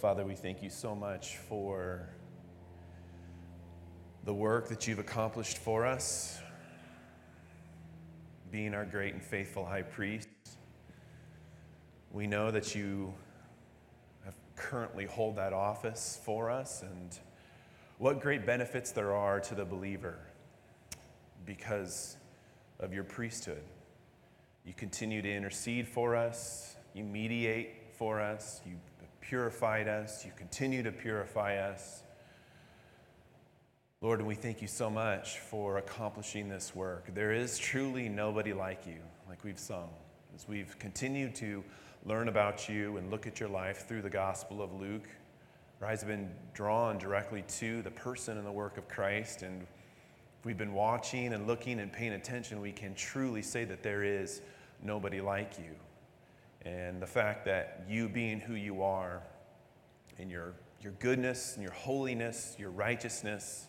Father, we thank you so much for the work that you've accomplished for us, being our great and faithful high priest. We know that you have currently hold that office for us and what great benefits there are to the believer because of your priesthood. You continue to intercede for us, you mediate for us, you purified us, you continue to purify us. Lord, And we thank you so much for accomplishing this work. There is truly nobody like you, like we've sung. As we've continued to learn about you and look at your life through the Gospel of Luke, our eyes have been drawn directly to the person and the work of Christ. And if we've been watching and looking and paying attention, we can truly say that there is nobody like you. And the fact that you being who you are, and your, your goodness and your holiness, your righteousness,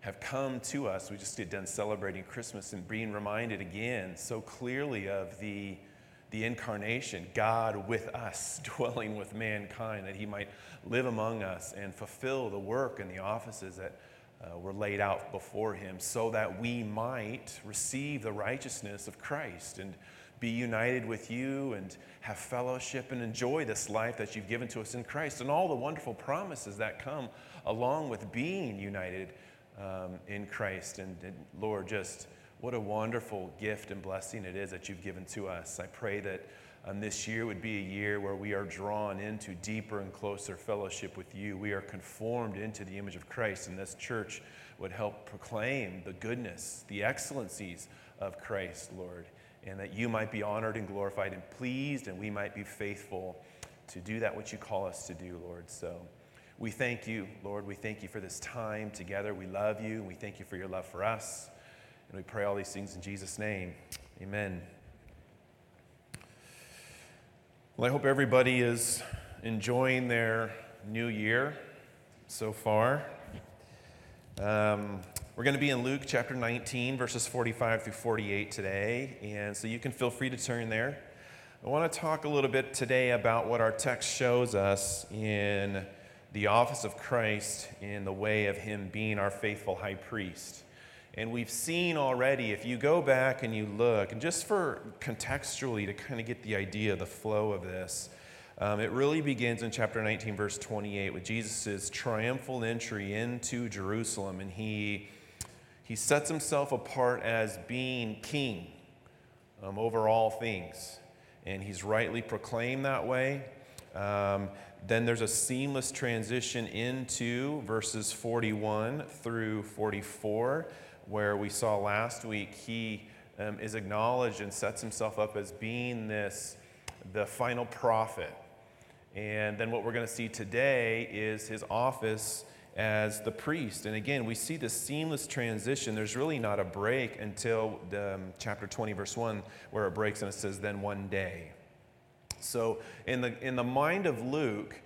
have come to us. We just get done celebrating Christmas and being reminded again so clearly of the, the incarnation, God with us, dwelling with mankind, that he might live among us and fulfill the work and the offices that uh, were laid out before him so that we might receive the righteousness of Christ and be united with you and have fellowship and enjoy this life that you've given to us in Christ and all the wonderful promises that come along with being united um, in Christ. And, and Lord, just what a wonderful gift and blessing it is that you've given to us. I pray that um, this year would be a year where we are drawn into deeper and closer fellowship with you. We are conformed into the image of Christ, and this church would help proclaim the goodness, the excellencies of Christ, Lord, and that you might be honored and glorified and pleased, and we might be faithful to do that which you call us to do, Lord. So we thank you, Lord. We thank you for this time together. We love you. We thank you for your love for us. And we pray all these things in Jesus' name. Amen. Well, I hope everybody is enjoying their new year so far. Um, we're going to be in Luke chapter 19, verses 45 through 48 today, and so you can feel free to turn there. I want to talk a little bit today about what our text shows us in the office of Christ in the way of Him being our faithful high priest. And we've seen already, if you go back and you look, and just for contextually to kind of get the idea, the flow of this, um, it really begins in chapter 19, verse 28, with Jesus' triumphal entry into Jerusalem. And he, he sets himself apart as being king um, over all things. And he's rightly proclaimed that way. Um, then there's a seamless transition into verses 41 through 44 where we saw last week, he um, is acknowledged and sets himself up as being this, the final prophet. And then what we're going to see today is his office as the priest. And again, we see this seamless transition. There's really not a break until the, um, chapter 20, verse 1, where it breaks and it says, then one day. So in the, in the mind of Luke,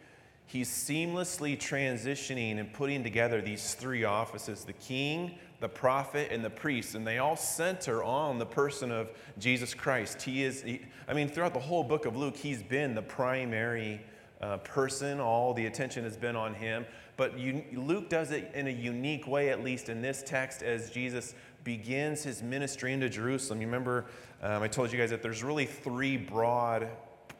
he's seamlessly transitioning and putting together these three offices the king, the prophet, and the priest. And they all center on the person of Jesus Christ. He is, he, I mean, throughout the whole book of Luke, he's been the primary uh, person. All the attention has been on him. But Luke does it in a unique way, at least in this text, as Jesus begins his ministry into Jerusalem. You remember, um, I told you guys that there's really three broad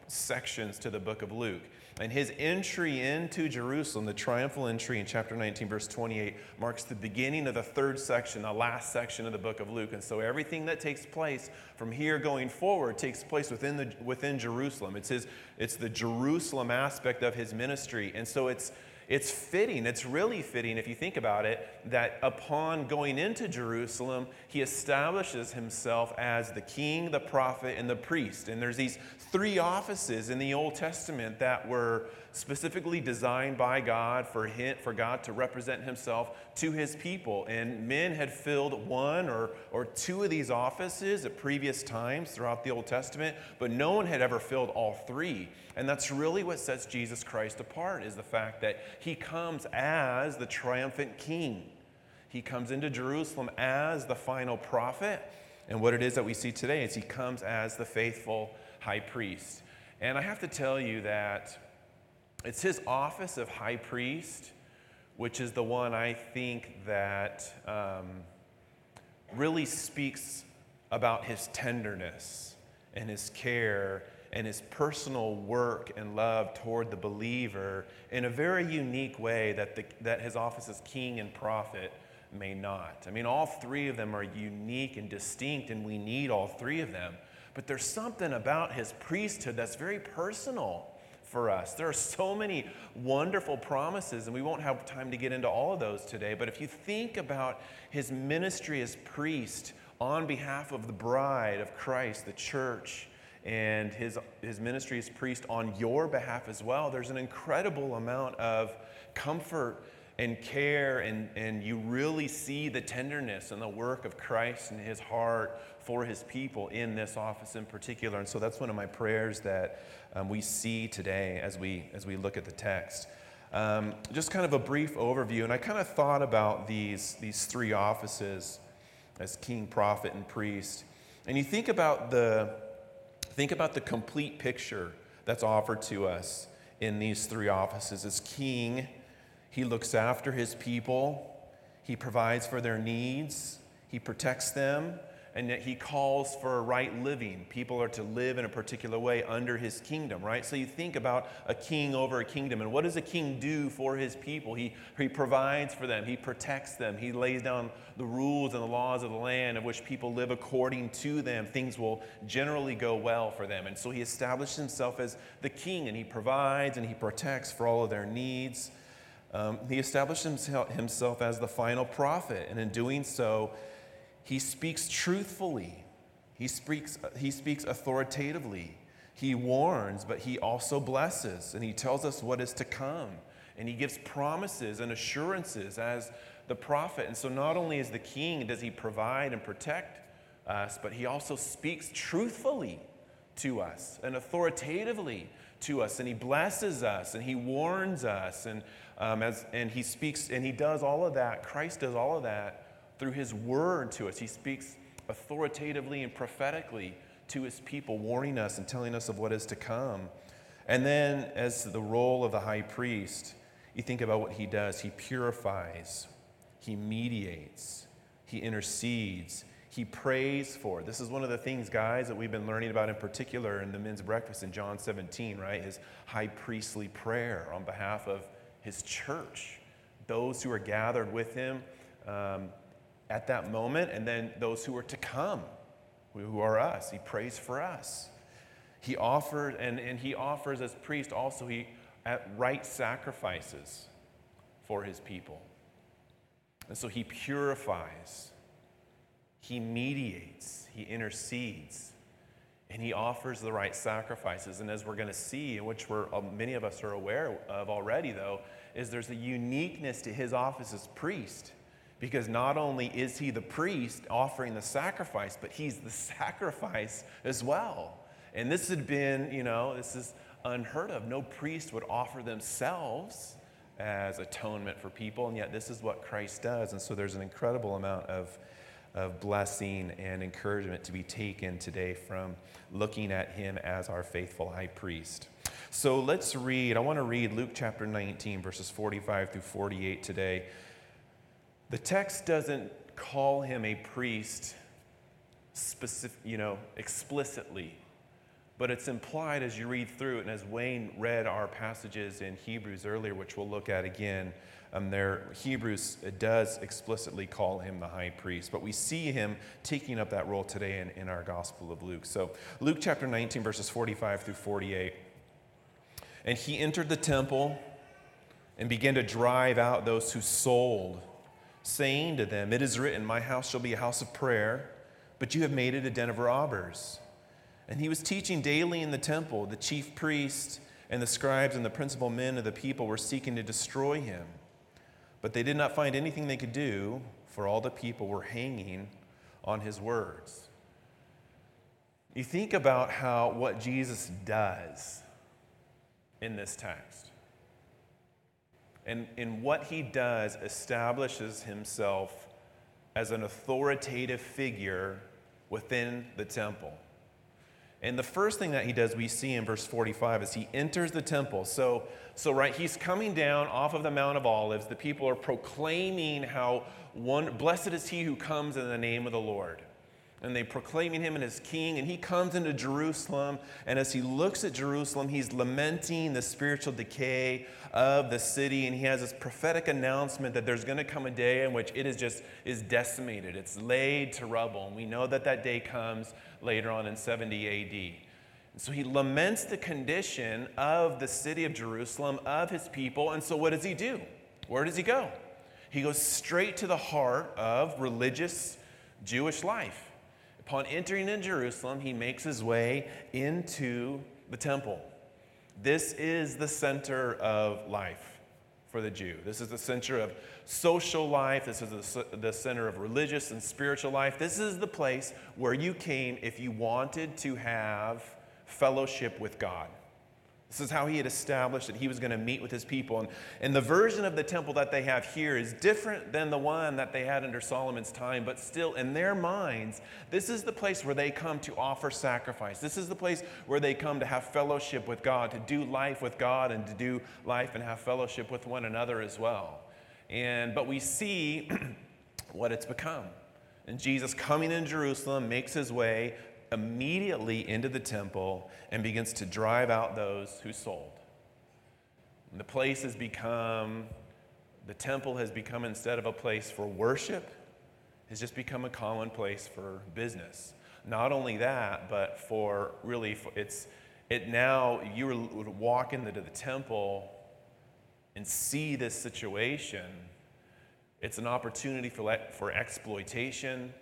sections to the book of Luke. And his entry into Jerusalem, the triumphal entry in chapter 19, verse 28, marks the beginning of the third section, the last section of the book of Luke. And so everything that takes place from here going forward takes place within, the, within Jerusalem. It's, his, it's the Jerusalem aspect of his ministry. And so it's, it's fitting, it's really fitting if you think about it, that upon going into Jerusalem, he establishes himself as the king, the prophet, and the priest. And there's these three offices in the Old Testament that were specifically designed by God for, him, for God to represent himself to his people. And men had filled one or, or two of these offices at previous times throughout the Old Testament, but no one had ever filled all three. And that's really what sets Jesus Christ apart is the fact that he comes as the triumphant king. He comes into Jerusalem as the final prophet. And what it is that we see today is he comes as the faithful high priest. And I have to tell you that It's his office of high priest, which is the one I think that um, really speaks about his tenderness and his care and his personal work and love toward the believer in a very unique way that, the, that his office as king and prophet may not. I mean, all three of them are unique and distinct, and we need all three of them. But there's something about his priesthood that's very personal for us. There are so many wonderful promises, and we won't have time to get into all of those today. But if you think about his ministry as priest on behalf of the bride of Christ, the church, and his, his ministry as priest on your behalf as well, there's an incredible amount of comfort and care, and, and you really see the tenderness and the work of Christ and his heart for his people in this office in particular. And so that's one of my prayers that um, we see today as we, as we look at the text. Um, just kind of a brief overview, and I kind of thought about these, these three offices as king, prophet, and priest. And you think about the, think about the complete picture that's offered to us in these three offices. As king, he looks after his people, he provides for their needs, he protects them, and yet he calls for a right living. People are to live in a particular way under his kingdom, right? So you think about a king over a kingdom, and what does a king do for his people? He, he provides for them, he protects them, he lays down the rules and the laws of the land of which people live according to them. Things will generally go well for them. And so he established himself as the king, and he provides and he protects for all of their needs. Um, he established himself, as the final prophet, and in doing so, he speaks truthfully. He speaks, he speaks authoritatively. He warns, but he also blesses, and he tells us what is to come. And he gives promises and assurances as the prophet. And so, not only is the king does he provide and protect us, but he also speaks truthfully to us and authoritatively to us. And he blesses us and he warns us. And um, as, and he speaks and he does all of that. Christ does all of that through his word to us. He speaks authoritatively and prophetically to his people, warning us and telling us of what is to come. And then, as the role of the high priest, you think about what he does. He purifies, he mediates, he intercedes, he prays for. This is one of the things, guys, that we've been learning about in particular in the men's breakfast in John 17, right? His high priestly prayer on behalf of his church, those who are gathered with him um, at that moment, and then those who are to come, who are us. He prays for us. He offers, and, and he offers as priest also, he at right sacrifices for his people. And so he purifies, he mediates, he intercedes, and he offers the right sacrifices. And as we're going to see, and which we're, uh, many of us are aware of already, though, is there's a uniqueness to his office as priest. Because not only is he the priest offering the sacrifice, but he's the sacrifice as well. And this had been, you know, this is unheard of. No priest would offer themselves as atonement for people, and yet this is what Christ does. And so there's an incredible amount of, of blessing and encouragement to be taken today from looking at him as our faithful high priest. So let's read. I want to read Luke chapter 19, verses 45 through 48 today. The text doesn't call him a priest specific, you know, explicitly, but it's implied as you read through it, and as Wayne read our passages in Hebrews earlier, which we'll look at again. Um, there, Hebrews does explicitly call him the high priest, but we see him taking up that role today in, in our Gospel of Luke. So, Luke chapter 19, verses 45 through 48. And he entered the temple and began to drive out those who sold saying to them, It is written, My house shall be a house of prayer, but you have made it a den of robbers. And he was teaching daily in the temple. The chief priests and the scribes and the principal men of the people were seeking to destroy him. But they did not find anything they could do, for all the people were hanging on his words. You think about how what Jesus does in this text and in what he does establishes himself as an authoritative figure within the temple. And the first thing that he does, we see in verse 45, is he enters the temple. So, so right, he's coming down off of the Mount of Olives. The people are proclaiming how one, blessed is he who comes in the name of the Lord and they proclaiming him as king. And he comes into jerusalem and as he looks at jerusalem he's lamenting the spiritual decay of the city and he has this prophetic announcement that there's going to come a day in which it is just is decimated. It's laid to rubble and we know that that day comes later on in 70 ad and so he laments the condition of the city of jerusalem of his people and so what does he do? Where does he go? He goes straight to the heart of religious jewish life Upon entering in Jerusalem, he makes his way into the temple. This is the center of life for the Jew. This is the center of social life. This is the center of religious and spiritual life. This is the place where you came if you wanted to have fellowship with God. This is how he had established that he was going to meet with his people. And, and the version of the temple that they have here is different than the one that they had under Solomon's time, but still, in their minds, this is the place where they come to offer sacrifice. This is the place where they come to have fellowship with God, to do life with God, and to do life and have fellowship with one another as well. And, but we see what it's become. And Jesus coming in Jerusalem makes his way immediately into the temple and begins to drive out those who sold. And the place has become, the temple has become, instead of a place for worship, has just become a common place for business. Not only that, but for really, for, it's, it now, you would walk into the temple and see this situation. It's an opportunity for, for exploitation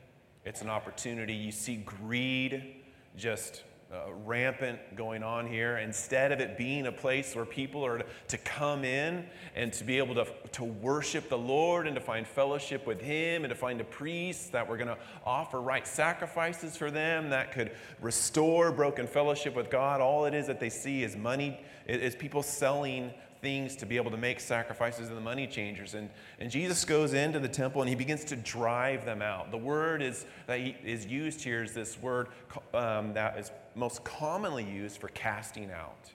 it's an opportunity. You see greed just uh, rampant going on here. Instead of it being a place where people are to come in and to be able to, to worship the Lord and to find fellowship with Him and to find a priest that we're going to offer right sacrifices for them that could restore broken fellowship with God, all it is that they see is money, is people selling things to be able to make sacrifices and the money changers. And, and Jesus goes into the temple and he begins to drive them out. The word is, that he, is used here is this word um, that is most commonly used for casting out.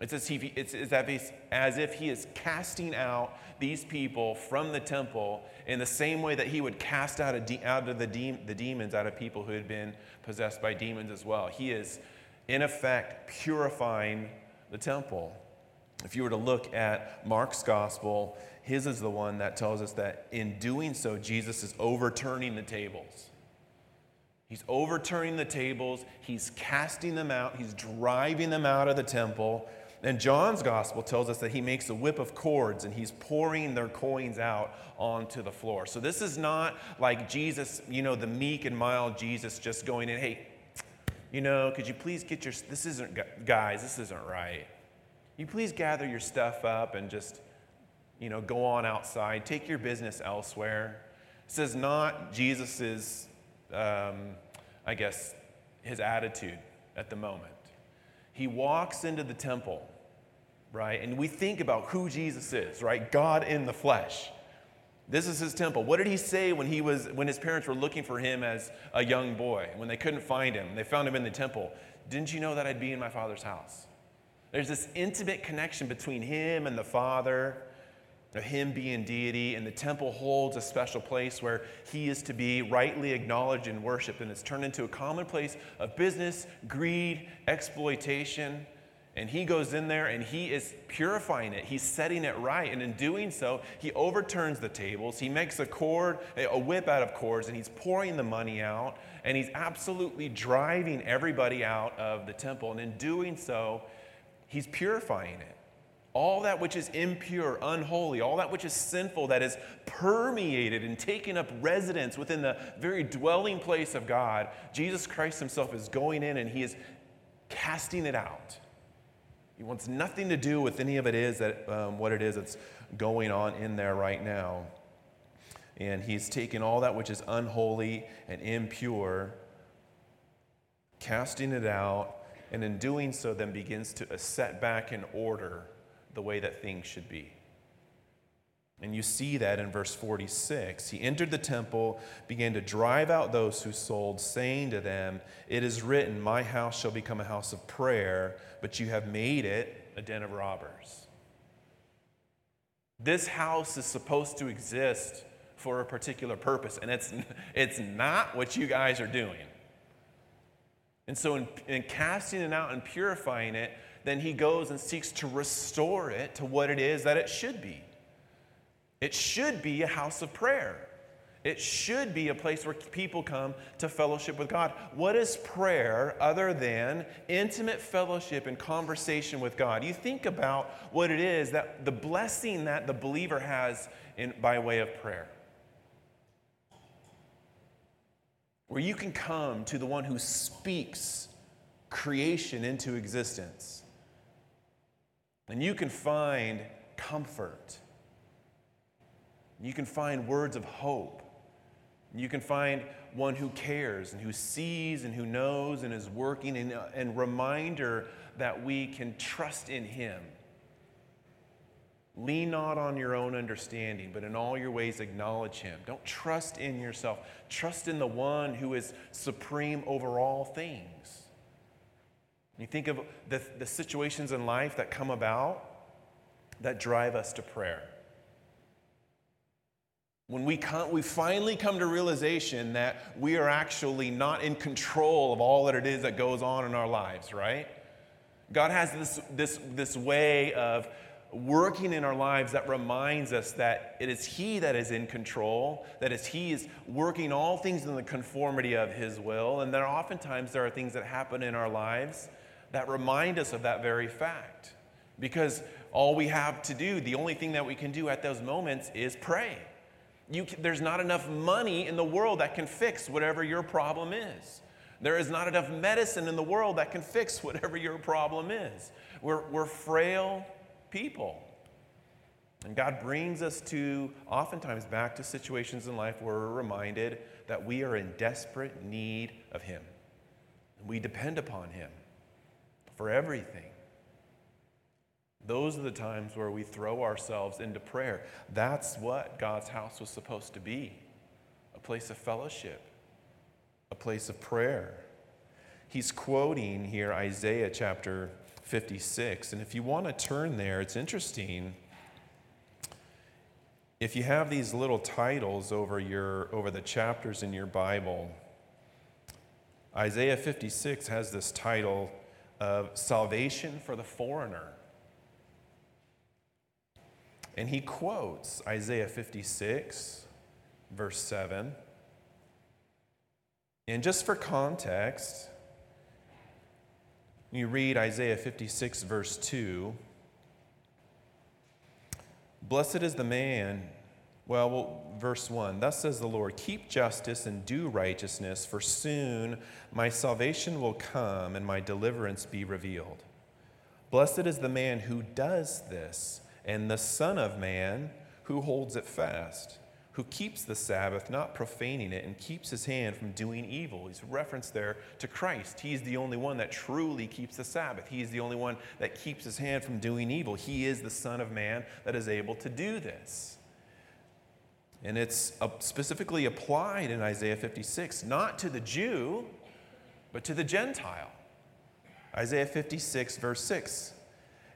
It's as, he, it's as if he is casting out these people from the temple in the same way that he would cast out, de- out of the, de- the demons out of people who had been possessed by demons as well. He is, in effect, purifying the temple. If you were to look at Mark's gospel, his is the one that tells us that in doing so, Jesus is overturning the tables. He's overturning the tables, he's casting them out, he's driving them out of the temple. And John's gospel tells us that he makes a whip of cords and he's pouring their coins out onto the floor. So this is not like Jesus, you know, the meek and mild Jesus just going in, hey, you know, could you please get your, this isn't, guys, this isn't right you please gather your stuff up and just, you know, go on outside, take your business elsewhere. This is not Jesus's, um, I guess, his attitude at the moment. He walks into the temple, right? And we think about who Jesus is, right? God in the flesh. This is his temple. What did he say when he was when his parents were looking for him as a young boy, when they couldn't find him? They found him in the temple. Didn't you know that I'd be in my father's house? There's this intimate connection between him and the Father, him being deity, and the temple holds a special place where he is to be rightly acknowledged and worshiped, and it's turned into a common place of business, greed, exploitation. And he goes in there and he is purifying it. He's setting it right. And in doing so, he overturns the tables. He makes a cord, a whip out of cords, and he's pouring the money out. And he's absolutely driving everybody out of the temple. And in doing so, He's purifying it. All that which is impure, unholy, all that which is sinful, that is permeated and taken up residence within the very dwelling place of God, Jesus Christ Himself is going in and He is casting it out. He wants nothing to do with any of it is that um, what it is that's going on in there right now. And he's taken all that which is unholy and impure, casting it out, and in doing so, then begins to set back in order the way that things should be. And you see that in verse 46. He entered the temple, began to drive out those who sold, saying to them, It is written, My house shall become a house of prayer, but you have made it a den of robbers. This house is supposed to exist for a particular purpose, and it's, it's not what you guys are doing. And so, in, in casting it out and purifying it, then he goes and seeks to restore it to what it is that it should be. It should be a house of prayer. It should be a place where people come to fellowship with God. What is prayer other than intimate fellowship and conversation with God? You think about what it is that the blessing that the believer has in, by way of prayer. Where you can come to the one who speaks creation into existence. And you can find comfort. You can find words of hope. You can find one who cares and who sees and who knows and is working, and, and reminder that we can trust in Him. Lean not on your own understanding, but in all your ways acknowledge Him. Don't trust in yourself. Trust in the one who is supreme over all things. You think of the, the situations in life that come about that drive us to prayer. When we, come, we finally come to realization that we are actually not in control of all that it is that goes on in our lives, right? God has this, this, this way of working in our lives that reminds us that it is He that is in control, that is He is working all things in the conformity of His will, and that oftentimes there are things that happen in our lives that remind us of that very fact. Because all we have to do, the only thing that we can do at those moments is pray. You, there's not enough money in the world that can fix whatever your problem is. There is not enough medicine in the world that can fix whatever your problem is. We're, we're frail people. And God brings us to, oftentimes, back to situations in life where we're reminded that we are in desperate need of Him. We depend upon Him for everything. Those are the times where we throw ourselves into prayer. That's what God's house was supposed to be a place of fellowship, a place of prayer. He's quoting here Isaiah chapter 56. And if you want to turn there, it's interesting. If you have these little titles over, your, over the chapters in your Bible, Isaiah 56 has this title of Salvation for the Foreigner. And he quotes Isaiah 56, verse 7. And just for context, you read Isaiah 56, verse 2. Blessed is the man, well, well, verse 1 Thus says the Lord, keep justice and do righteousness, for soon my salvation will come and my deliverance be revealed. Blessed is the man who does this and the Son of Man who holds it fast, who keeps the Sabbath, not profaning it, and keeps his hand from doing evil. He's referenced there to Christ. He's the only one that truly keeps the Sabbath. He is the only one that keeps his hand from doing evil. He is the Son of Man that is able to do this. And it's uh, specifically applied in Isaiah 56, not to the Jew, but to the Gentile. Isaiah 56, verse 6.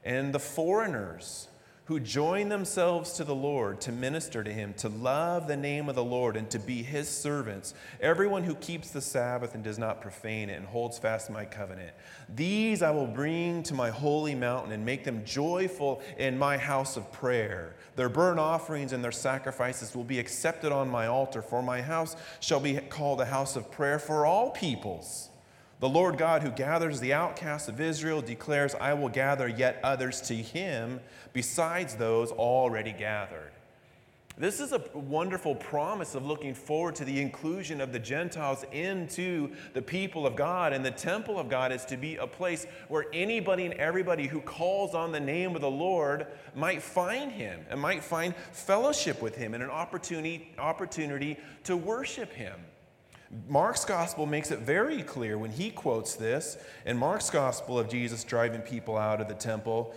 And the foreigners who join themselves to the Lord to minister to him, to love the name of the Lord, and to be his servants. Everyone who keeps the Sabbath and does not profane it and holds fast my covenant. These I will bring to my holy mountain and make them joyful in my house of prayer. Their burnt offerings and their sacrifices will be accepted on my altar, for my house shall be called a house of prayer for all peoples. The Lord God, who gathers the outcasts of Israel, declares, I will gather yet others to him besides those already gathered. This is a wonderful promise of looking forward to the inclusion of the Gentiles into the people of God. And the temple of God is to be a place where anybody and everybody who calls on the name of the Lord might find him and might find fellowship with him and an opportunity, opportunity to worship him. Mark's gospel makes it very clear when he quotes this in Mark's gospel of Jesus driving people out of the temple.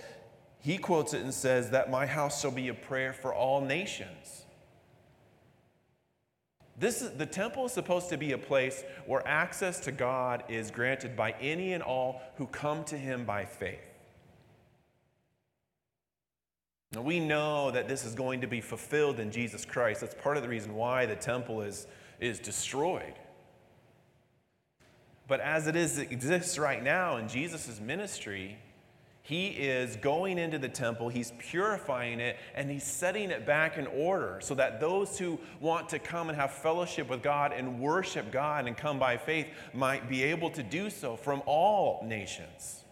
he quotes it and says, That my house shall be a prayer for all nations. This is, the temple is supposed to be a place where access to God is granted by any and all who come to him by faith. Now, we know that this is going to be fulfilled in Jesus Christ. That's part of the reason why the temple is, is destroyed. But as it is it exists right now in Jesus' ministry, he is going into the temple, he's purifying it, and he's setting it back in order so that those who want to come and have fellowship with God and worship God and come by faith might be able to do so from all nations.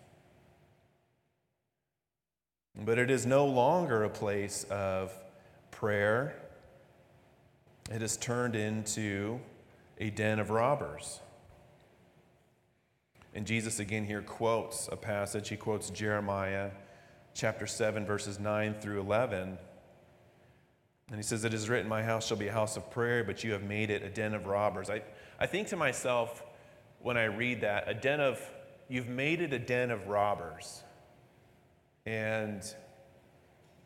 But it is no longer a place of prayer. It has turned into a den of robbers. And Jesus again here quotes a passage. He quotes Jeremiah chapter 7, verses 9 through 11. And he says, It is written, My house shall be a house of prayer, but you have made it a den of robbers. I, I think to myself when I read that, a den of, you've made it a den of robbers. And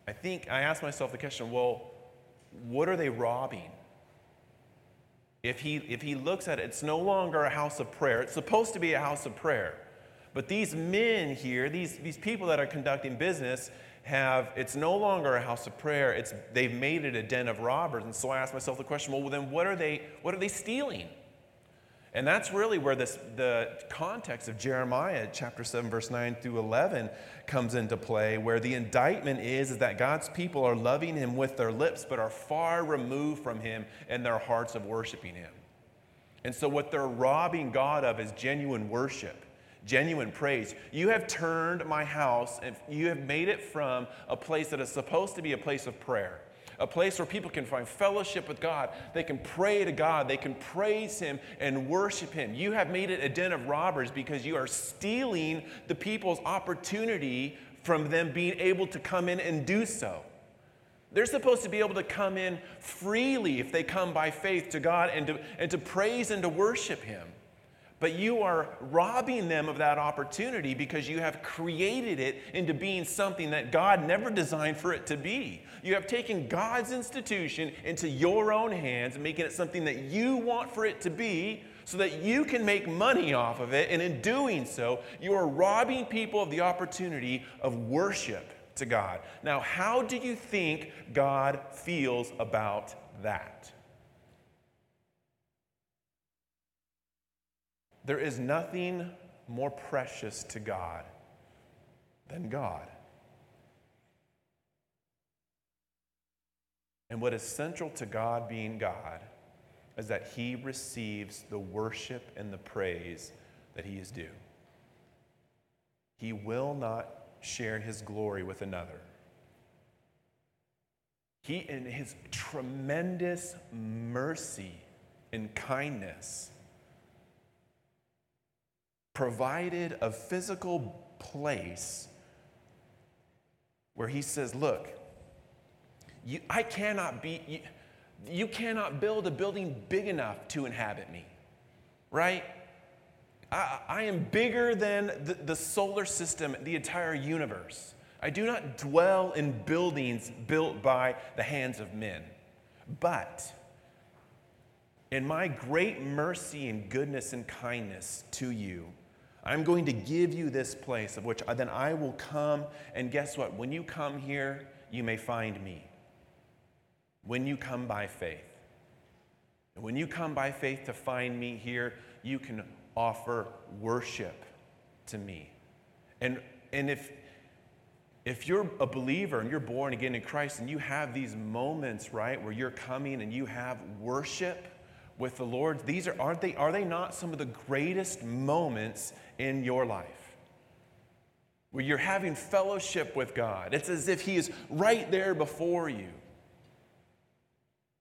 I think I ask myself the question well, what are they robbing? If he, if he looks at it, it's no longer a house of prayer. It's supposed to be a house of prayer. But these men here, these, these people that are conducting business, have, it's no longer a house of prayer. It's, they've made it a den of robbers. And so I asked myself the question well, then what are they, what are they stealing? And that's really where this, the context of Jeremiah chapter 7, verse 9 through 11 comes into play, where the indictment is, is that God's people are loving him with their lips, but are far removed from him in their hearts of worshiping him. And so, what they're robbing God of is genuine worship, genuine praise. You have turned my house and you have made it from a place that is supposed to be a place of prayer a place where people can find fellowship with God. They can pray to God. They can praise Him and worship Him. You have made it a den of robbers because you are stealing the people's opportunity from them being able to come in and do so. They're supposed to be able to come in freely if they come by faith to God and to, and to praise and to worship Him. But you are robbing them of that opportunity because you have created it into being something that God never designed for it to be. You have taken God's institution into your own hands, making it something that you want for it to be so that you can make money off of it. And in doing so, you are robbing people of the opportunity of worship to God. Now, how do you think God feels about that? There is nothing more precious to God than God. And what is central to God being God is that He receives the worship and the praise that He is due. He will not share His glory with another. He, in His tremendous mercy and kindness, provided a physical place where he says, Look, you, I cannot be, you, you cannot build a building big enough to inhabit me, right? I, I am bigger than the, the solar system, the entire universe. I do not dwell in buildings built by the hands of men. But in my great mercy and goodness and kindness to you, I'm going to give you this place of which then I will come. And guess what? When you come here, you may find me. When you come by faith. And when you come by faith to find me here, you can offer worship to me. And, and if, if you're a believer and you're born again in Christ and you have these moments, right, where you're coming and you have worship, with the Lord, these are, aren't they, are they not some of the greatest moments in your life? Where you're having fellowship with God. It's as if He is right there before you.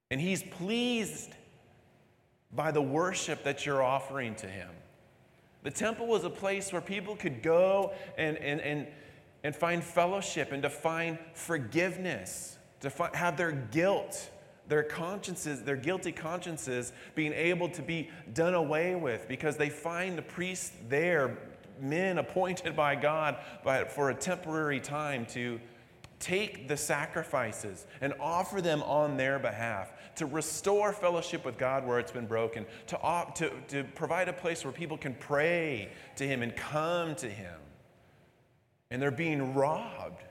And He's pleased by the worship that you're offering to Him. The temple was a place where people could go and, and, and, and find fellowship and to find forgiveness, to find, have their guilt their consciences, their guilty consciences, being able to be done away with because they find the priest there men appointed by God but for a temporary time to take the sacrifices and offer them on their behalf, to restore fellowship with God where it's been broken, to, op- to, to provide a place where people can pray to Him and come to Him. And they're being robbed,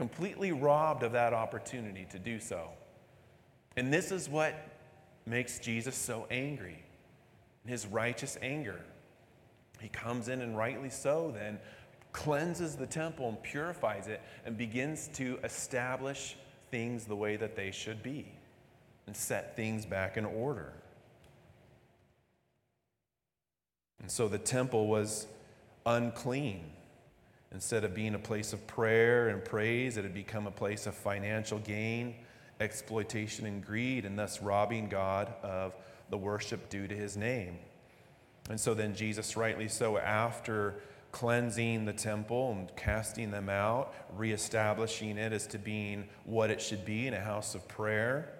completely robbed of that opportunity to do so. And this is what makes Jesus so angry, his righteous anger. He comes in, and rightly so, then cleanses the temple and purifies it and begins to establish things the way that they should be and set things back in order. And so the temple was unclean. Instead of being a place of prayer and praise, it had become a place of financial gain, exploitation, and greed, and thus robbing God of the worship due to his name. And so then Jesus, rightly so, after cleansing the temple and casting them out, reestablishing it as to being what it should be in a house of prayer.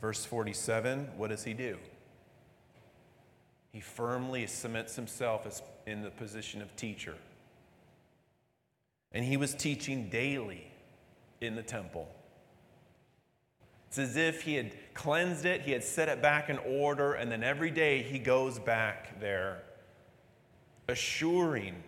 Verse 47, what does he do? He firmly cements himself as in the position of teacher. And he was teaching daily in the temple. It's as if he had cleansed it, he had set it back in order, and then every day he goes back there assuring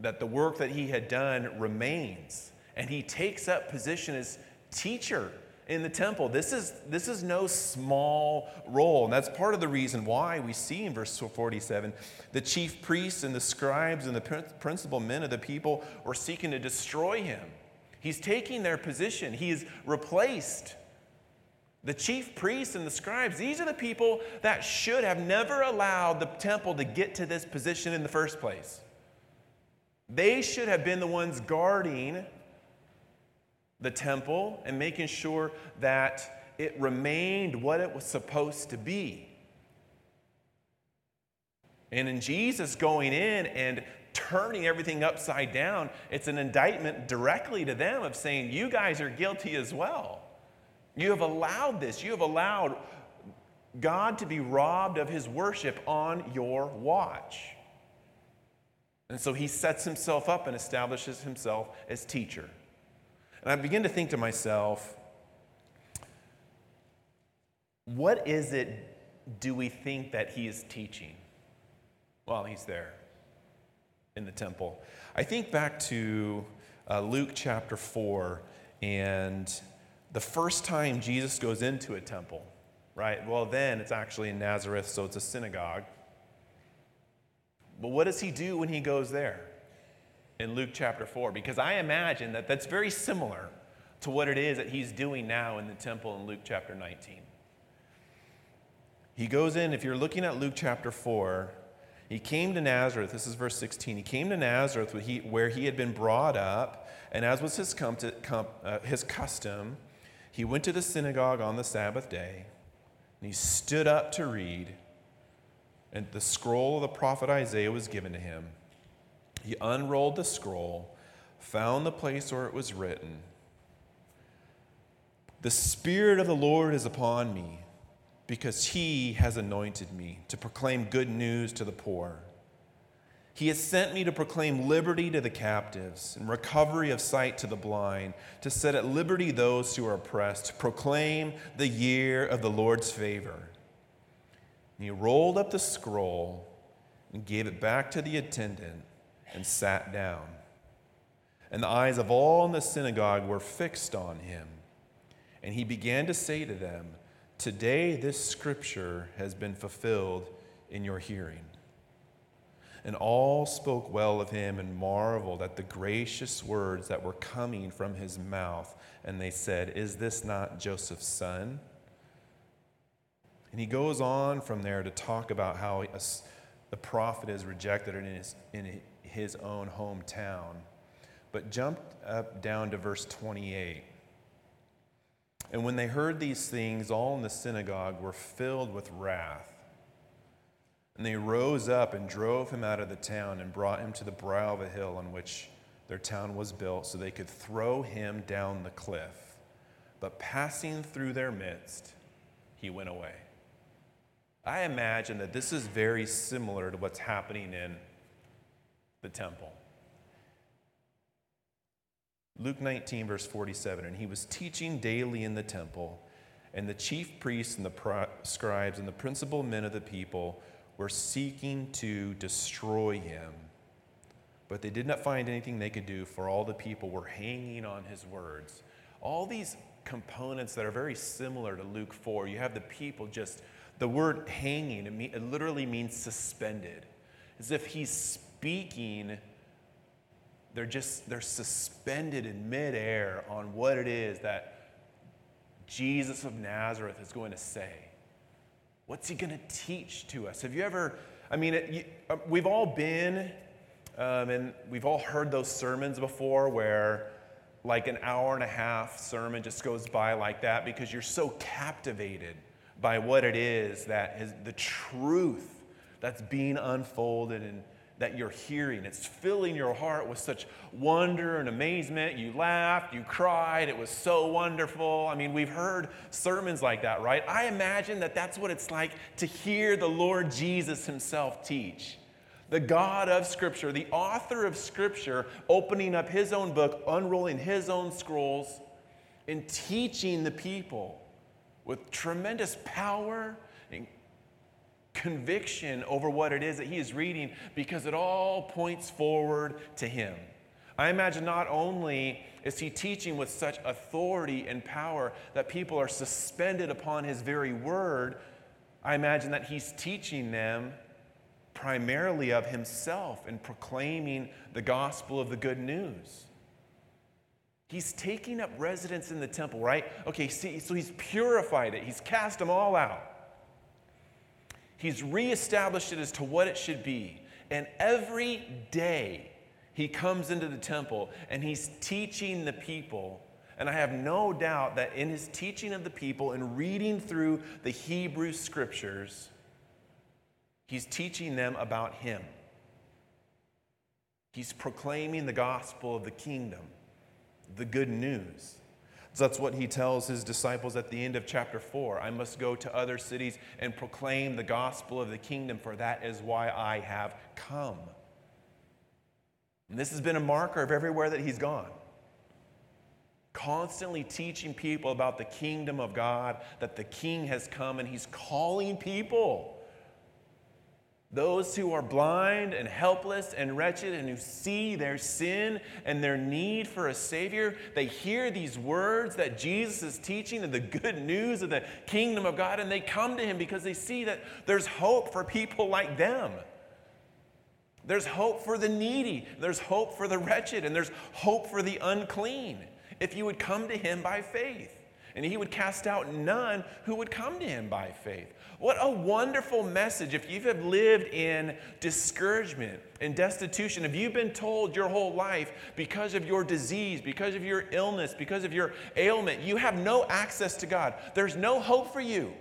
that the work that he had done remains. And he takes up position as teacher in the temple. This is, this is no small role. And that's part of the reason why we see in verse 47 the chief priests and the scribes and the principal men of the people were seeking to destroy him. He's taking their position, he is replaced. The chief priests and the scribes, these are the people that should have never allowed the temple to get to this position in the first place. They should have been the ones guarding the temple and making sure that it remained what it was supposed to be. And in Jesus going in and turning everything upside down, it's an indictment directly to them of saying, You guys are guilty as well. You have allowed this. You have allowed God to be robbed of his worship on your watch. And so he sets himself up and establishes himself as teacher. And I begin to think to myself, what is it do we think that he is teaching while he's there in the temple? I think back to uh, Luke chapter 4 and the first time Jesus goes into a temple, right? Well, then it's actually in Nazareth, so it's a synagogue. But what does he do when he goes there in Luke chapter 4? Because I imagine that that's very similar to what it is that he's doing now in the temple in Luke chapter 19. He goes in, if you're looking at Luke chapter 4, he came to Nazareth. This is verse 16. He came to Nazareth where he had been brought up, and as was his, com- com- uh, his custom, he went to the synagogue on the Sabbath day, and he stood up to read, and the scroll of the prophet Isaiah was given to him. He unrolled the scroll, found the place where it was written The Spirit of the Lord is upon me, because he has anointed me to proclaim good news to the poor. He has sent me to proclaim liberty to the captives and recovery of sight to the blind, to set at liberty those who are oppressed, to proclaim the year of the Lord's favor. And he rolled up the scroll and gave it back to the attendant and sat down. And the eyes of all in the synagogue were fixed on him. And he began to say to them, Today this scripture has been fulfilled in your hearing. And all spoke well of him and marveled at the gracious words that were coming from his mouth. And they said, Is this not Joseph's son? And he goes on from there to talk about how the prophet is rejected in his, in his own hometown. But jump up down to verse 28. And when they heard these things, all in the synagogue were filled with wrath. And they rose up and drove him out of the town and brought him to the brow of a hill on which their town was built, so they could throw him down the cliff. But passing through their midst, he went away. I imagine that this is very similar to what's happening in the temple. Luke 19, verse 47, and he was teaching daily in the temple, and the chief priests and the scribes and the principal men of the people were seeking to destroy him. But they did not find anything they could do, for all the people were hanging on his words. All these components that are very similar to Luke 4. You have the people just, the word hanging, it, it literally means suspended. As if he's speaking, they're just, they're suspended in midair on what it is that Jesus of Nazareth is going to say. What's he going to teach to us? Have you ever, I mean, it, you, uh, we've all been, um, and we've all heard those sermons before where like an hour and a half sermon just goes by like that because you're so captivated by what it is that is the truth that's being unfolded and that you're hearing. It's filling your heart with such wonder and amazement. You laughed, you cried, it was so wonderful. I mean, we've heard sermons like that, right? I imagine that that's what it's like to hear the Lord Jesus himself teach. The God of Scripture, the author of Scripture, opening up his own book, unrolling his own scrolls, and teaching the people with tremendous power and conviction over what it is that he is reading because it all points forward to him. I imagine not only is he teaching with such authority and power that people are suspended upon his very word, I imagine that he's teaching them primarily of himself and proclaiming the gospel of the good news. He's taking up residence in the temple, right? Okay, see, so he's purified it, he's cast them all out. He's reestablished it as to what it should be. And every day he comes into the temple and he's teaching the people. And I have no doubt that in his teaching of the people and reading through the Hebrew scriptures, he's teaching them about him. He's proclaiming the gospel of the kingdom, the good news. So that's what he tells his disciples at the end of chapter 4. I must go to other cities and proclaim the gospel of the kingdom, for that is why I have come. And this has been a marker of everywhere that he's gone. Constantly teaching people about the kingdom of God, that the king has come, and he's calling people those who are blind and helpless and wretched and who see their sin and their need for a Savior, they hear these words that Jesus is teaching and the good news of the kingdom of God, and they come to Him because they see that there's hope for people like them. There's hope for the needy, there's hope for the wretched, and there's hope for the unclean if you would come to Him by faith. And He would cast out none who would come to Him by faith. What a wonderful message. If you have lived in discouragement and destitution, if you've been told your whole life because of your disease, because of your illness, because of your ailment, you have no access to God, there's no hope for you.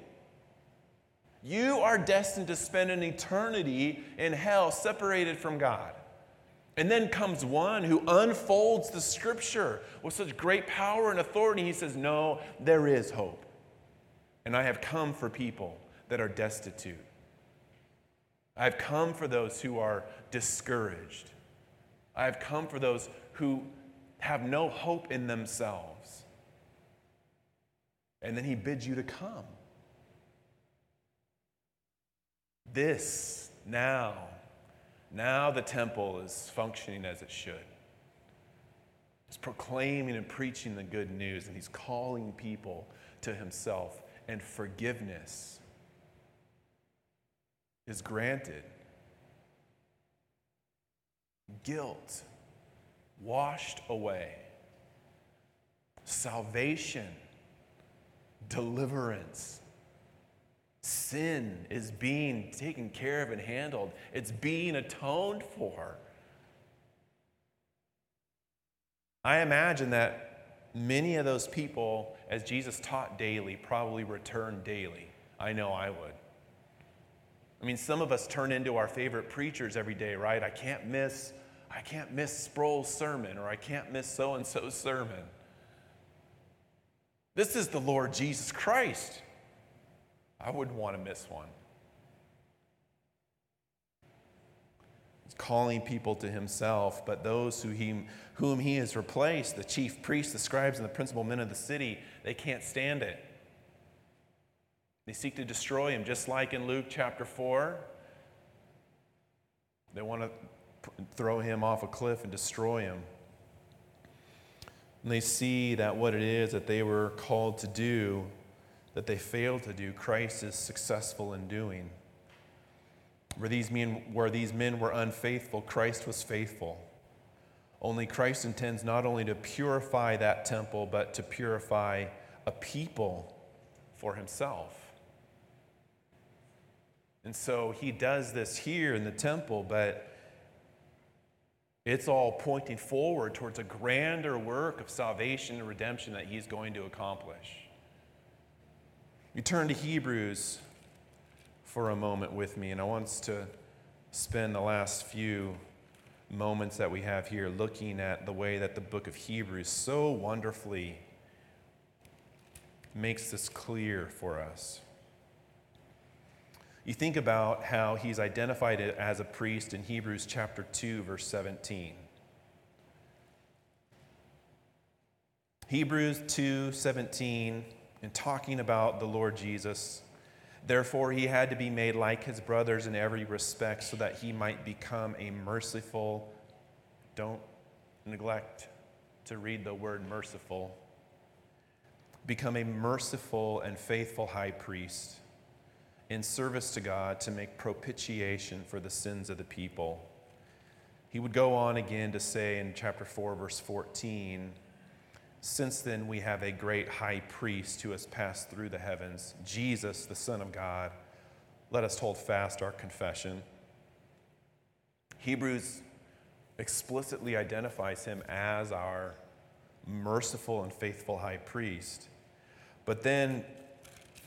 You are destined to spend an eternity in hell separated from God. And then comes one who unfolds the scripture with such great power and authority. He says, No, there is hope. And I have come for people that are destitute. I've come for those who are discouraged. I've come for those who have no hope in themselves. And then he bids you to come. This now, now the temple is functioning as it should. He's proclaiming and preaching the good news, and he's calling people to himself and forgiveness is granted. Guilt washed away. Salvation, deliverance. Sin is being taken care of and handled, it's being atoned for. I imagine that many of those people, as Jesus taught daily, probably return daily. I know I would. I mean, some of us turn into our favorite preachers every day, right? I can't miss, I can't miss Sproul's sermon, or I can't miss so and so's sermon. This is the Lord Jesus Christ. I wouldn't want to miss one. He's calling people to himself, but those who he, whom he has replaced, the chief priests, the scribes, and the principal men of the city, they can't stand it. They seek to destroy him, just like in Luke chapter 4. They want to throw him off a cliff and destroy him. And they see that what it is that they were called to do, that they failed to do, Christ is successful in doing. Where these men, where these men were unfaithful, Christ was faithful. Only Christ intends not only to purify that temple, but to purify a people for himself. And so he does this here in the temple, but it's all pointing forward towards a grander work of salvation and redemption that he's going to accomplish. You turn to Hebrews for a moment with me, and I want to spend the last few moments that we have here looking at the way that the book of Hebrews so wonderfully makes this clear for us. You think about how he's identified it as a priest in Hebrews chapter 2, verse 17. Hebrews 2 17, in talking about the Lord Jesus, therefore he had to be made like his brothers in every respect so that he might become a merciful. Don't neglect to read the word merciful. Become a merciful and faithful high priest in service to God to make propitiation for the sins of the people. He would go on again to say in chapter 4, verse 14, Since then we have a great high priest who has passed through the heavens, Jesus, the Son of God. Let us hold fast our confession. Hebrews explicitly identifies him as our merciful and faithful high priest. But then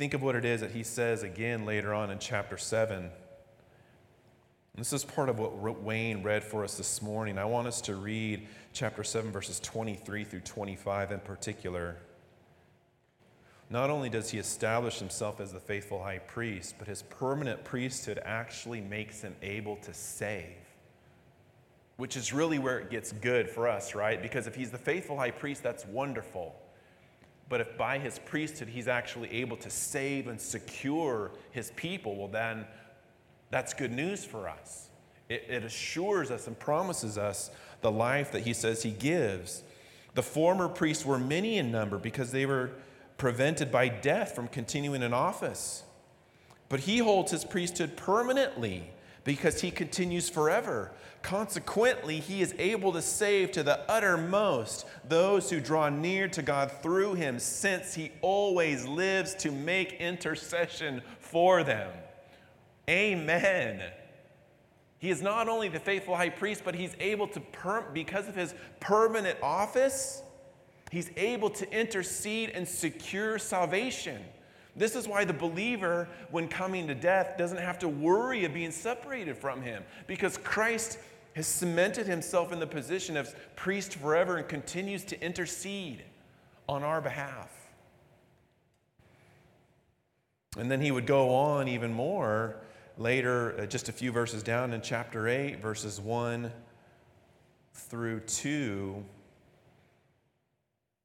Think of what it is that he says again later on in chapter 7. This is part of what Wayne read for us this morning. I want us to read chapter 7, verses 23 through 25 in particular. Not only does he establish himself as the faithful high priest, but his permanent priesthood actually makes him able to save, which is really where it gets good for us, right? Because if he's the faithful high priest, that's wonderful. But if by his priesthood he's actually able to save and secure his people, well, then that's good news for us. It, it, assures us and promises us the life that he says he gives. The former priests were many in number because they were prevented by death from continuing in office. But he holds his priesthood permanently because he continues forever. Consequently, he is able to save to the uttermost those who draw near to God through him, since he always lives to make intercession for them. Amen. He is not only the faithful high priest, but he's able to, per- because of his permanent office, he's able to intercede and secure salvation. This is why the believer, when coming to death, doesn't have to worry of being separated from him because Christ has cemented himself in the position of priest forever and continues to intercede on our behalf. And then he would go on even more later, uh, just a few verses down in chapter 8, verses 1 through 2.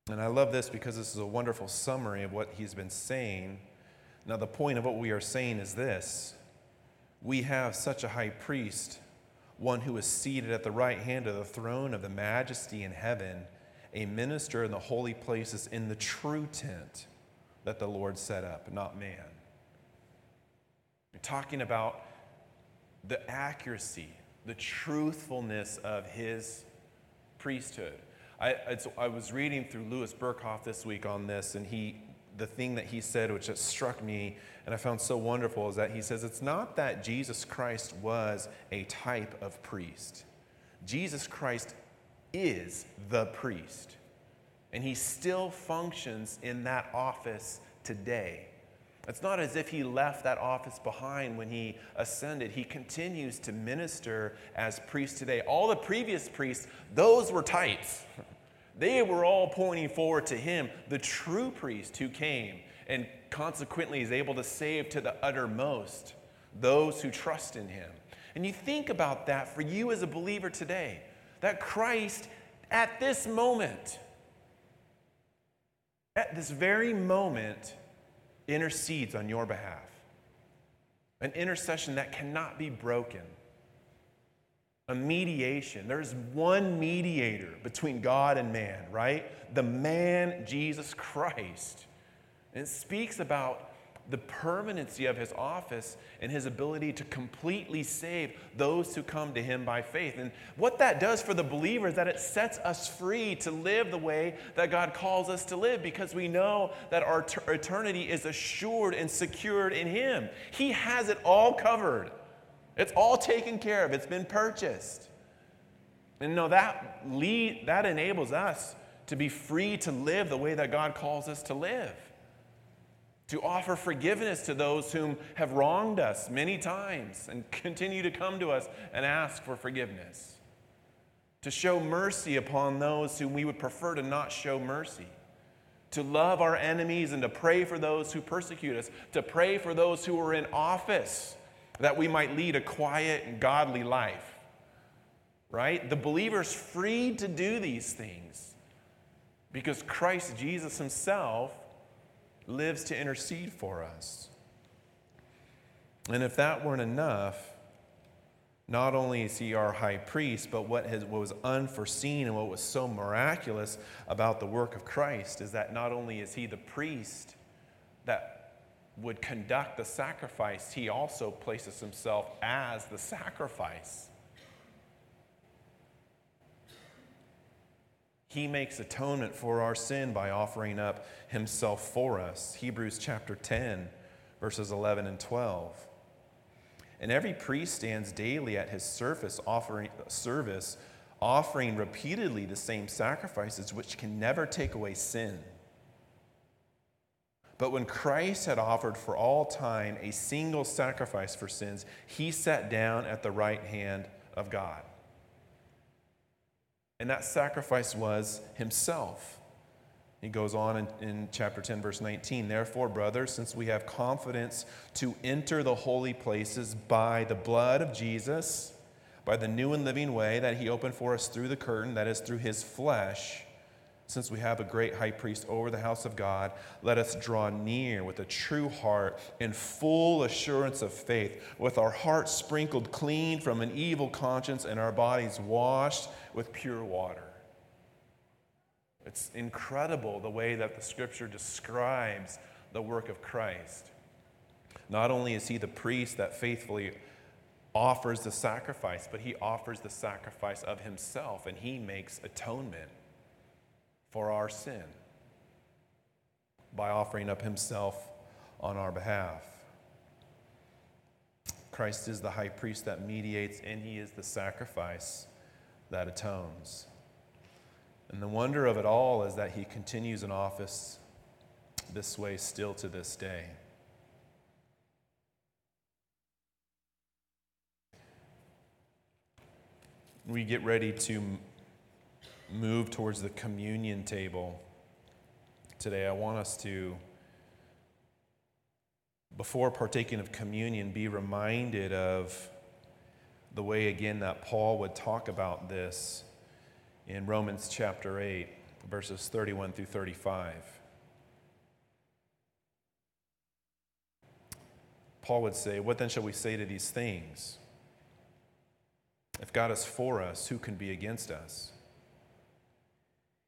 And I love this because this is a wonderful summary of what he's been saying. Now, the point of what we are saying is this we have such a high priest one who is seated at the right hand of the throne of the majesty in heaven, a minister in the holy places in the true tent that the Lord set up, not man. You're talking about the accuracy, the truthfulness of his priesthood. I, I was reading through Louis Berkhof this week on this, and he the thing that he said, which struck me and I found so wonderful, is that he says it's not that Jesus Christ was a type of priest. Jesus Christ is the priest, and he still functions in that office today. It's not as if he left that office behind when he ascended. He continues to minister as priest today. All the previous priests, those were types. They were all pointing forward to him, the true priest who came and consequently is able to save to the uttermost those who trust in him. And you think about that for you as a believer today, that Christ at this moment, at this very moment, intercedes on your behalf. An intercession that cannot be broken. A mediation. There's one mediator between God and man, right? The man, Jesus Christ. And it speaks about the permanency of his office and his ability to completely save those who come to him by faith. And what that does for the believer is that it sets us free to live the way that God calls us to live because we know that our t- eternity is assured and secured in him. He has it all covered. It's all taken care of. It's been purchased. And no, that lead, that enables us to be free to live the way that God calls us to live to offer forgiveness to those whom have wronged us many times and continue to come to us and ask for forgiveness, to show mercy upon those whom we would prefer to not show mercy, to love our enemies and to pray for those who persecute us, to pray for those who are in office that we might lead a quiet and godly life. Right? The believer's free to do these things because Christ Jesus himself lives to intercede for us. And if that weren't enough, not only is he our high priest, but what, has, what was unforeseen and what was so miraculous about the work of Christ is that not only is he the priest that would conduct the sacrifice, he also places himself as the sacrifice. He makes atonement for our sin by offering up himself for us. Hebrews chapter 10, verses 11 and 12. And every priest stands daily at his surface offering, service, offering repeatedly the same sacrifices which can never take away sin. But when Christ had offered for all time a single sacrifice for sins, he sat down at the right hand of God. And that sacrifice was himself. He goes on in, in, chapter 10, verse 19. Therefore, brothers, since we have confidence to enter the holy places by the blood of Jesus, by the new and living way that he opened for us through the curtain, that is, through his flesh, since we have a great high priest over the house of God, let us draw near with a true heart in full assurance of faith, with our hearts sprinkled clean from an evil conscience and our bodies washed with pure water. It's incredible the way that the scripture describes the work of Christ. Not only is he the priest that faithfully offers the sacrifice, but he offers the sacrifice of himself and he makes atonement for our sin by offering up himself on our behalf. Christ is the high priest that mediates, and he is the sacrifice that atones. And the wonder of it all is that he continues in office this way still to this day. We get ready to move towards the communion table today, I want us to, before partaking of communion, be reminded of the way, again, that Paul would talk about this in Romans chapter 8, verses 31 through 35. Paul would say, What then shall we say to these things? If God is for us, who can be against us?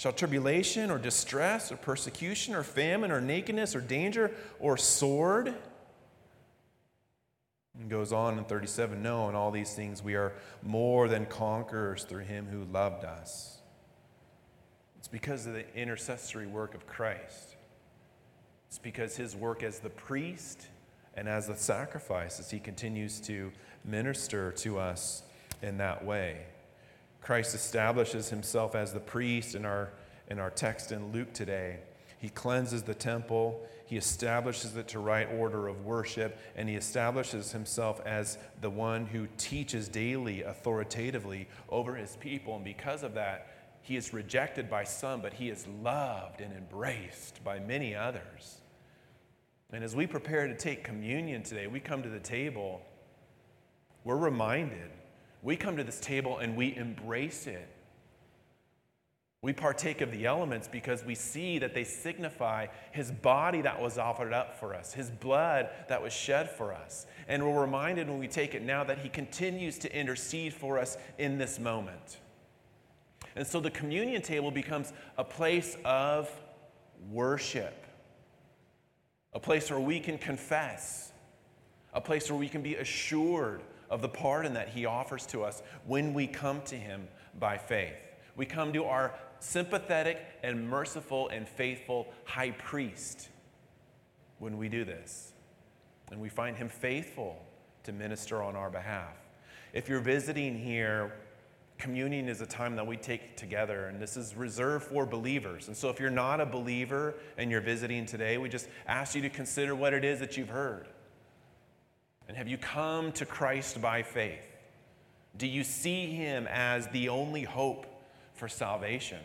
Shall tribulation or distress or persecution or famine or nakedness or danger or sword? And goes on in 37 No, in all these things we are more than conquerors through him who loved us. It's because of the intercessory work of Christ. It's because his work as the priest and as the sacrifice, as he continues to minister to us in that way. Christ establishes himself as the priest in our, in our text in Luke today. He cleanses the temple, he establishes it to right order of worship, and he establishes himself as the one who teaches daily, authoritatively over his people. And because of that, he is rejected by some, but he is loved and embraced by many others. And as we prepare to take communion today, we come to the table, we're reminded. We come to this table and we embrace it. We partake of the elements because we see that they signify his body that was offered up for us, his blood that was shed for us. And we're reminded when we take it now that he continues to intercede for us in this moment. And so the communion table becomes a place of worship, a place where we can confess, a place where we can be assured of the pardon that he offers to us when we come to him by faith. We come to our sympathetic and merciful and faithful high priest when we do this. And we find him faithful to minister on our behalf. If you're visiting here, communion is a time that we take together, and this is reserved for believers. And so, if you're not a believer and you're visiting today, we just ask you to consider what it is that you've heard. And have you come to Christ by faith? Do you see him as the only hope for salvation.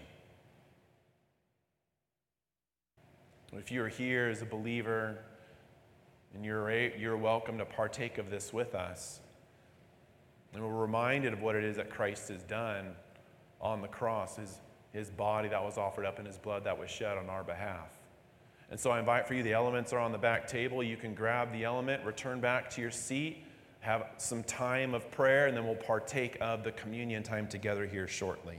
If you're here as a believer and you're, you're welcome to partake of this with us, and we're reminded of what it is that Christ has done on the cross, his, his body that was offered up and his blood that was shed on our behalf. And so I invite for you, the elements are on the back table. You can grab the element, return back to your seat, have some time of prayer, and then we'll partake of the communion time together here shortly.